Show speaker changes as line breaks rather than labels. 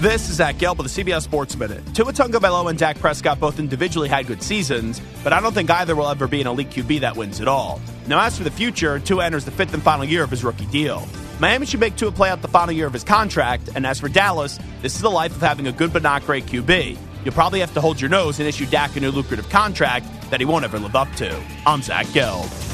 This is Zach Gelb with the CBS Sports Minute. Tua Tagovailoa and Dak Prescott both individually had good seasons, but I don't think either will ever be an elite QB that wins it all. Now, as for the future, Tua enters the fifth and final year of his rookie deal. Miami should make Tua play out the final year of his contract, and as for Dallas, this is the life of having a good but not great QB. You'll probably have to hold your nose and issue Dak a new lucrative contract that he won't ever live up to. I'm Zach Gelb.